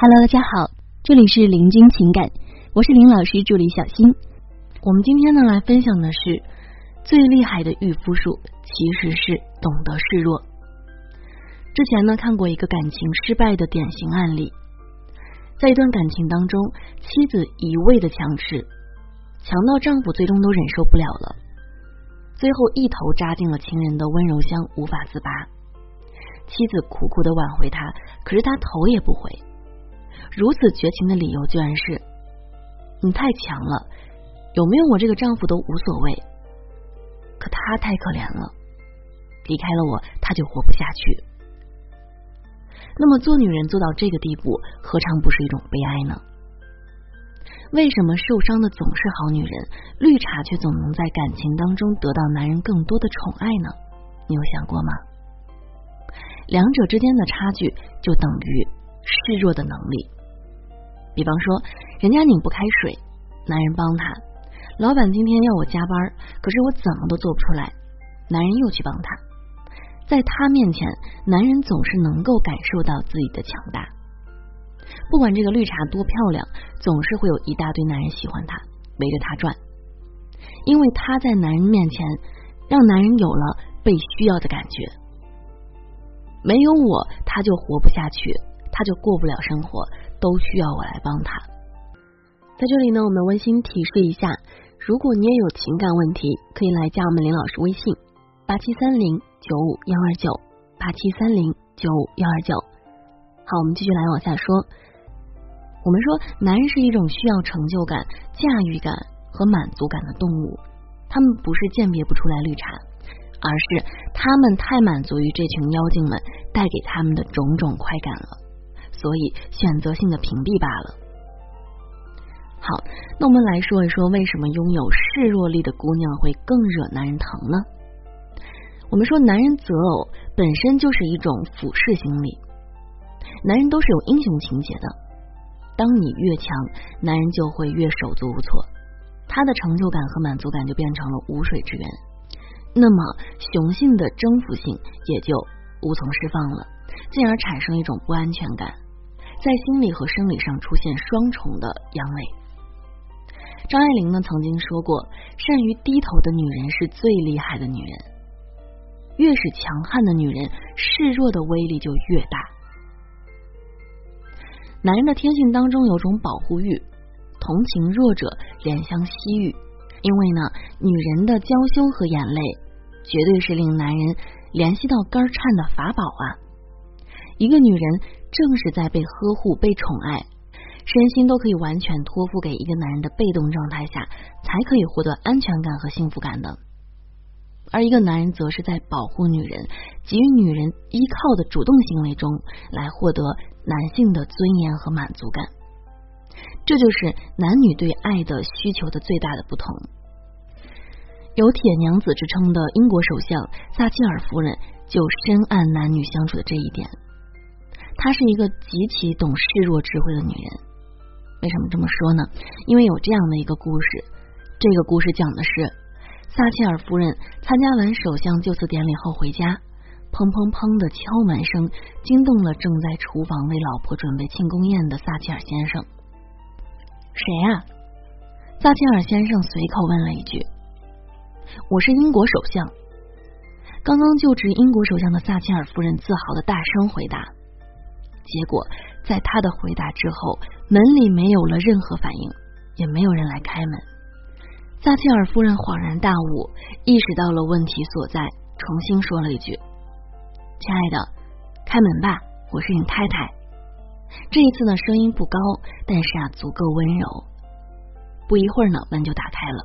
Hello，大家好，这里是林君情感，我是林老师助理小新。我们今天呢来分享的是最厉害的御夫术，其实是懂得示弱。之前呢看过一个感情失败的典型案例，在一段感情当中，妻子一味的强势，强到丈夫最终都忍受不了了，最后一头扎进了情人的温柔乡，无法自拔。妻子苦苦的挽回他，可是他头也不回。如此绝情的理由，居然是你太强了，有没有我这个丈夫都无所谓。可他太可怜了，离开了我，他就活不下去。那么做女人做到这个地步，何尝不是一种悲哀呢？为什么受伤的总是好女人，绿茶却总能在感情当中得到男人更多的宠爱呢？你有想过吗？两者之间的差距，就等于示弱的能力。比方说，人家拧不开水，男人帮他；老板今天要我加班，可是我怎么都做不出来，男人又去帮他。在他面前，男人总是能够感受到自己的强大。不管这个绿茶多漂亮，总是会有一大堆男人喜欢她，围着她转，因为她在男人面前，让男人有了被需要的感觉。没有我，他就活不下去，他就过不了生活。都需要我来帮他。在这里呢，我们温馨提示一下：如果你也有情感问题，可以来加我们林老师微信八七三零九五幺二九八七三零九五幺二九。好，我们继续来往下说。我们说，男人是一种需要成就感、驾驭感和满足感的动物，他们不是鉴别不出来绿茶，而是他们太满足于这群妖精们带给他们的种种快感了。所以选择性的屏蔽罢了。好，那我们来说一说，为什么拥有示弱力的姑娘会更惹男人疼呢？我们说，男人择偶本身就是一种俯视心理，男人都是有英雄情节的。当你越强，男人就会越手足无措，他的成就感和满足感就变成了无水之源，那么雄性的征服性也就无从释放了，进而产生一种不安全感。在心理和生理上出现双重的阳痿。张爱玲呢曾经说过，善于低头的女人是最厉害的女人。越是强悍的女人，示弱的威力就越大。男人的天性当中有种保护欲，同情弱者，怜香惜玉。因为呢，女人的娇羞和眼泪，绝对是令男人联系到肝颤的法宝啊。一个女人。正是在被呵护、被宠爱，身心都可以完全托付给一个男人的被动状态下，才可以获得安全感和幸福感的。而一个男人则是在保护女人、给予女人依靠的主动行为中，来获得男性的尊严和满足感。这就是男女对爱的需求的最大的不同。有“铁娘子”之称的英国首相撒切尔夫人就深谙男女相处的这一点。她是一个极其懂示弱智慧的女人。为什么这么说呢？因为有这样的一个故事。这个故事讲的是，撒切尔夫人参加完首相就职典礼后回家，砰砰砰的敲门声惊动了正在厨房为老婆准备庆功宴的撒切尔先生。谁啊？撒切尔先生随口问了一句：“我是英国首相。”刚刚就职英国首相的撒切尔夫人自豪的大声回答。结果，在他的回答之后，门里没有了任何反应，也没有人来开门。撒切尔夫人恍然大悟，意识到了问题所在，重新说了一句：“亲爱的，开门吧，我是你太太。”这一次呢，声音不高，但是啊，足够温柔。不一会儿呢，门就打开了，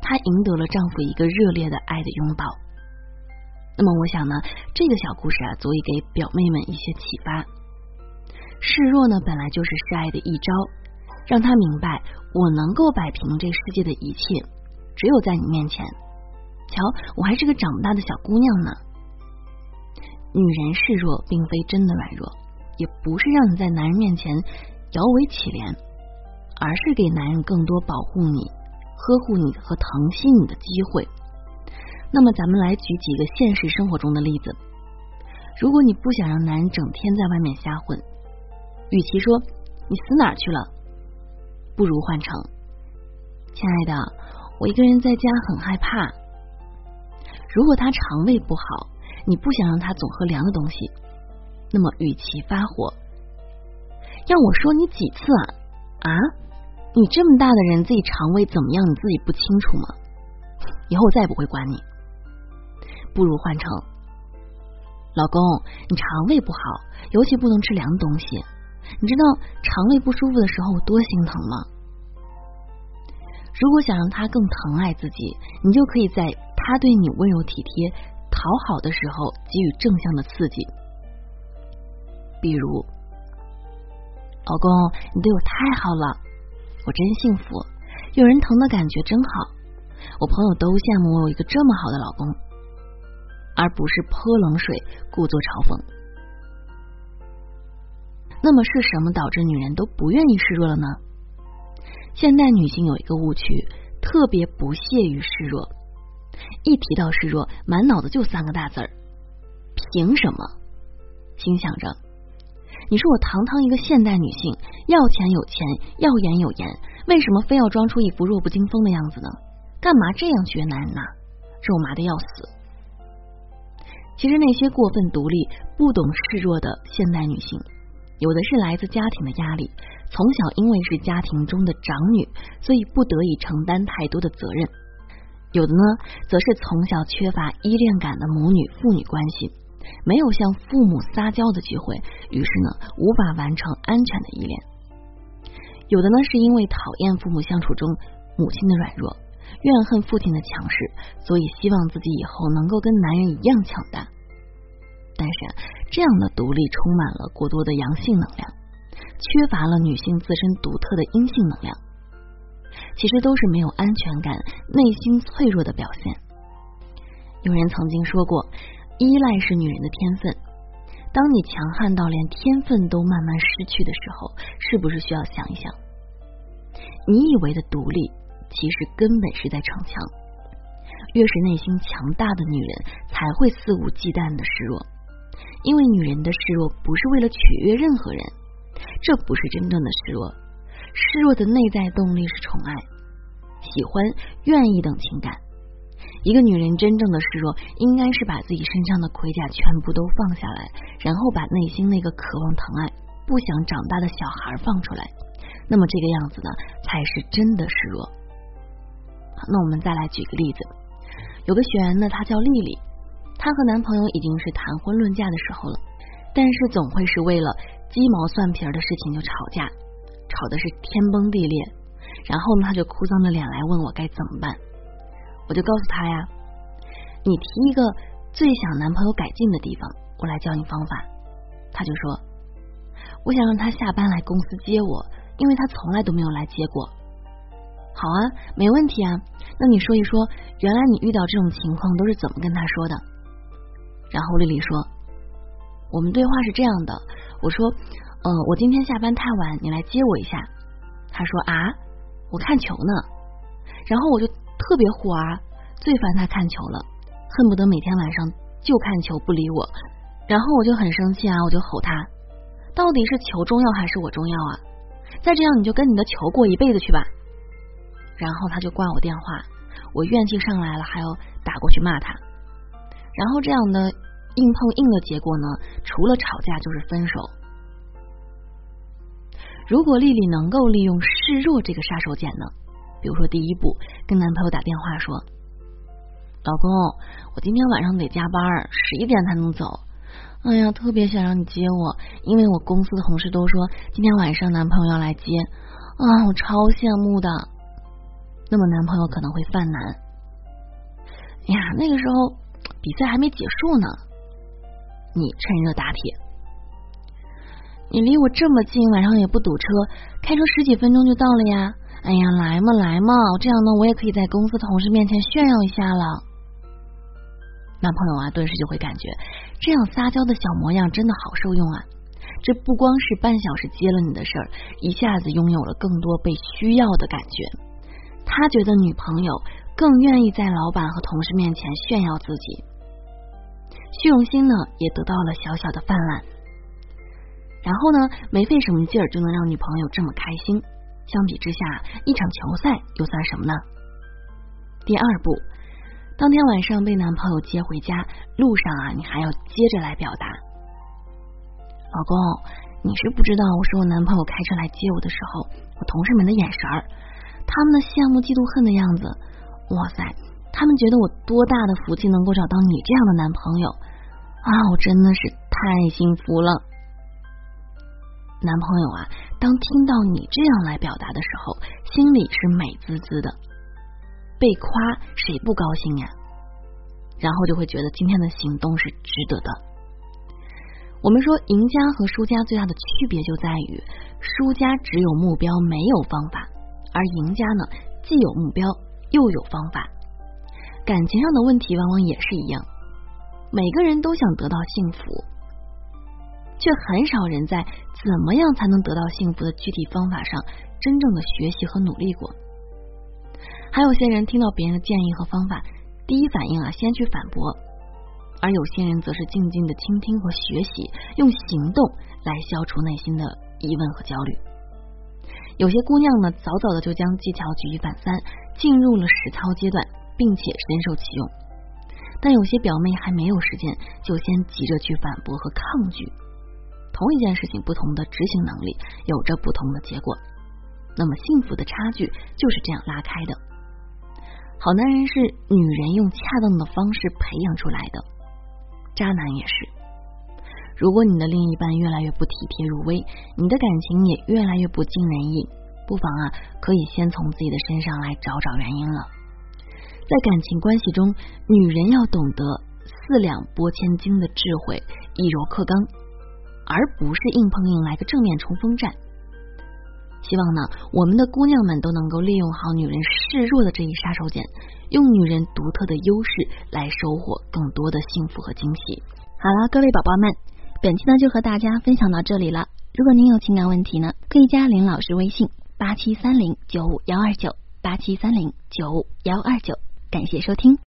她赢得了丈夫一个热烈的爱的拥抱。那么，我想呢，这个小故事啊，足以给表妹们一些启发。示弱呢，本来就是示爱的一招，让他明白我能够摆平这世界的一切，只有在你面前。瞧，我还是个长不大的小姑娘呢。女人示弱，并非真的软弱，也不是让你在男人面前摇尾乞怜，而是给男人更多保护你、呵护你和疼惜你的机会。那么，咱们来举几个现实生活中的例子。如果你不想让男人整天在外面瞎混，与其说你死哪儿去了，不如换成亲爱的，我一个人在家很害怕。如果他肠胃不好，你不想让他总喝凉的东西，那么与其发火，要我说你几次啊啊！你这么大的人，自己肠胃怎么样，你自己不清楚吗？以后我再也不会管你。不如换成老公，你肠胃不好，尤其不能吃凉的东西。你知道肠胃不舒服的时候多心疼吗？如果想让他更疼爱自己，你就可以在他对你温柔体贴、讨好的时候给予正向的刺激，比如，老公，你对我太好了。我真幸福，有人疼的感觉真好。我朋友都羡慕我有一个这么好的老公，而不是泼冷水、故作嘲讽。那么是什么导致女人都不愿意示弱了呢？现代女性有一个误区，特别不屑于示弱。一提到示弱，满脑子就三个大字儿：凭什么？心想着。你说我堂堂一个现代女性，要钱有钱，要颜有颜，为什么非要装出一副弱不禁风的样子呢？干嘛这样学男人呢？肉麻的要死。其实那些过分独立、不懂示弱的现代女性，有的是来自家庭的压力，从小因为是家庭中的长女，所以不得已承担太多的责任；有的呢，则是从小缺乏依恋感的母女父女关系。没有向父母撒娇的机会，于是呢，无法完成安全的依恋。有的呢，是因为讨厌父母相处中母亲的软弱，怨恨父亲的强势，所以希望自己以后能够跟男人一样强大。但是这样的独立充满了过多的阳性能量，缺乏了女性自身独特的阴性能量，其实都是没有安全感、内心脆弱的表现。有人曾经说过。依赖是女人的天分。当你强悍到连天分都慢慢失去的时候，是不是需要想一想？你以为的独立，其实根本是在逞强。越是内心强大的女人，才会肆无忌惮的示弱。因为女人的示弱不是为了取悦任何人，这不是真正的示弱。示弱的内在动力是宠爱、喜欢、愿意等情感。一个女人真正的示弱，应该是把自己身上的盔甲全部都放下来，然后把内心那个渴望疼爱、不想长大的小孩放出来。那么这个样子呢，才是真的示弱。那我们再来举个例子，有个学员呢，她叫丽丽，她和男朋友已经是谈婚论嫁的时候了，但是总会是为了鸡毛蒜皮的事情就吵架，吵的是天崩地裂，然后呢，她就哭丧着脸来问我该怎么办。我就告诉她呀，你提一个最想男朋友改进的地方，我来教你方法。她就说，我想让他下班来公司接我，因为他从来都没有来接过。好啊，没问题啊。那你说一说，原来你遇到这种情况都是怎么跟他说的？然后丽丽说，我们对话是这样的，我说，嗯，我今天下班太晚，你来接我一下。他说啊，我看球呢。然后我就。特别火啊，最烦他看球了，恨不得每天晚上就看球不理我。然后我就很生气啊，我就吼他，到底是球重要还是我重要啊？再这样你就跟你的球过一辈子去吧。然后他就挂我电话，我怨气上来了，还要打过去骂他。然后这样的硬碰硬的结果呢，除了吵架就是分手。如果丽丽能够利用示弱这个杀手锏呢？比如说，第一步跟男朋友打电话说：“老公，我今天晚上得加班，十一点才能走。哎呀，特别想让你接我，因为我公司的同事都说今天晚上男朋友要来接啊，我超羡慕的。那么男朋友可能会犯难。哎呀，那个时候比赛还没结束呢，你趁热打铁，你离我这么近，晚上也不堵车，开车十几分钟就到了呀。”哎呀，来嘛来嘛，这样呢，我也可以在公司同事面前炫耀一下了。男朋友啊，顿时就会感觉这样撒娇的小模样真的好受用啊！这不光是半小时接了你的事儿，一下子拥有了更多被需要的感觉。他觉得女朋友更愿意在老板和同事面前炫耀自己，虚荣心呢也得到了小小的泛滥。然后呢，没费什么劲儿就能让女朋友这么开心。相比之下，一场球赛又算什么呢？第二步，当天晚上被男朋友接回家，路上啊，你还要接着来表达：“老公，你是不知道，我是我男朋友开车来接我的时候，我同事们的眼神儿，他们的羡慕、嫉妒、恨的样子，哇塞，他们觉得我多大的福气能够找到你这样的男朋友啊！我真的是太幸福了。”男朋友啊，当听到你这样来表达的时候，心里是美滋滋的。被夸谁不高兴呀？然后就会觉得今天的行动是值得的。我们说，赢家和输家最大的区别就在于，输家只有目标没有方法，而赢家呢，既有目标又有方法。感情上的问题往往也是一样，每个人都想得到幸福。却很少人在怎么样才能得到幸福的具体方法上真正的学习和努力过。还有些人听到别人的建议和方法，第一反应啊先去反驳，而有些人则是静静的倾听和学习，用行动来消除内心的疑问和焦虑。有些姑娘呢，早早的就将技巧举一反三，进入了实操阶段，并且深受其用。但有些表妹还没有实践，就先急着去反驳和抗拒。同一件事情，不同的执行能力有着不同的结果。那么幸福的差距就是这样拉开的。好男人是女人用恰当的方式培养出来的，渣男也是。如果你的另一半越来越不体贴入微，你的感情也越来越不尽人意，不妨啊，可以先从自己的身上来找找原因了。在感情关系中，女人要懂得四两拨千斤的智慧，以柔克刚。而不是硬碰硬来个正面冲锋战。希望呢，我们的姑娘们都能够利用好女人示弱的这一杀手锏，用女人独特的优势来收获更多的幸福和惊喜。好了，各位宝宝们，本期呢就和大家分享到这里了。如果您有情感问题呢，可以加林老师微信八七三零九五幺二九八七三零九五幺二九。感谢收听。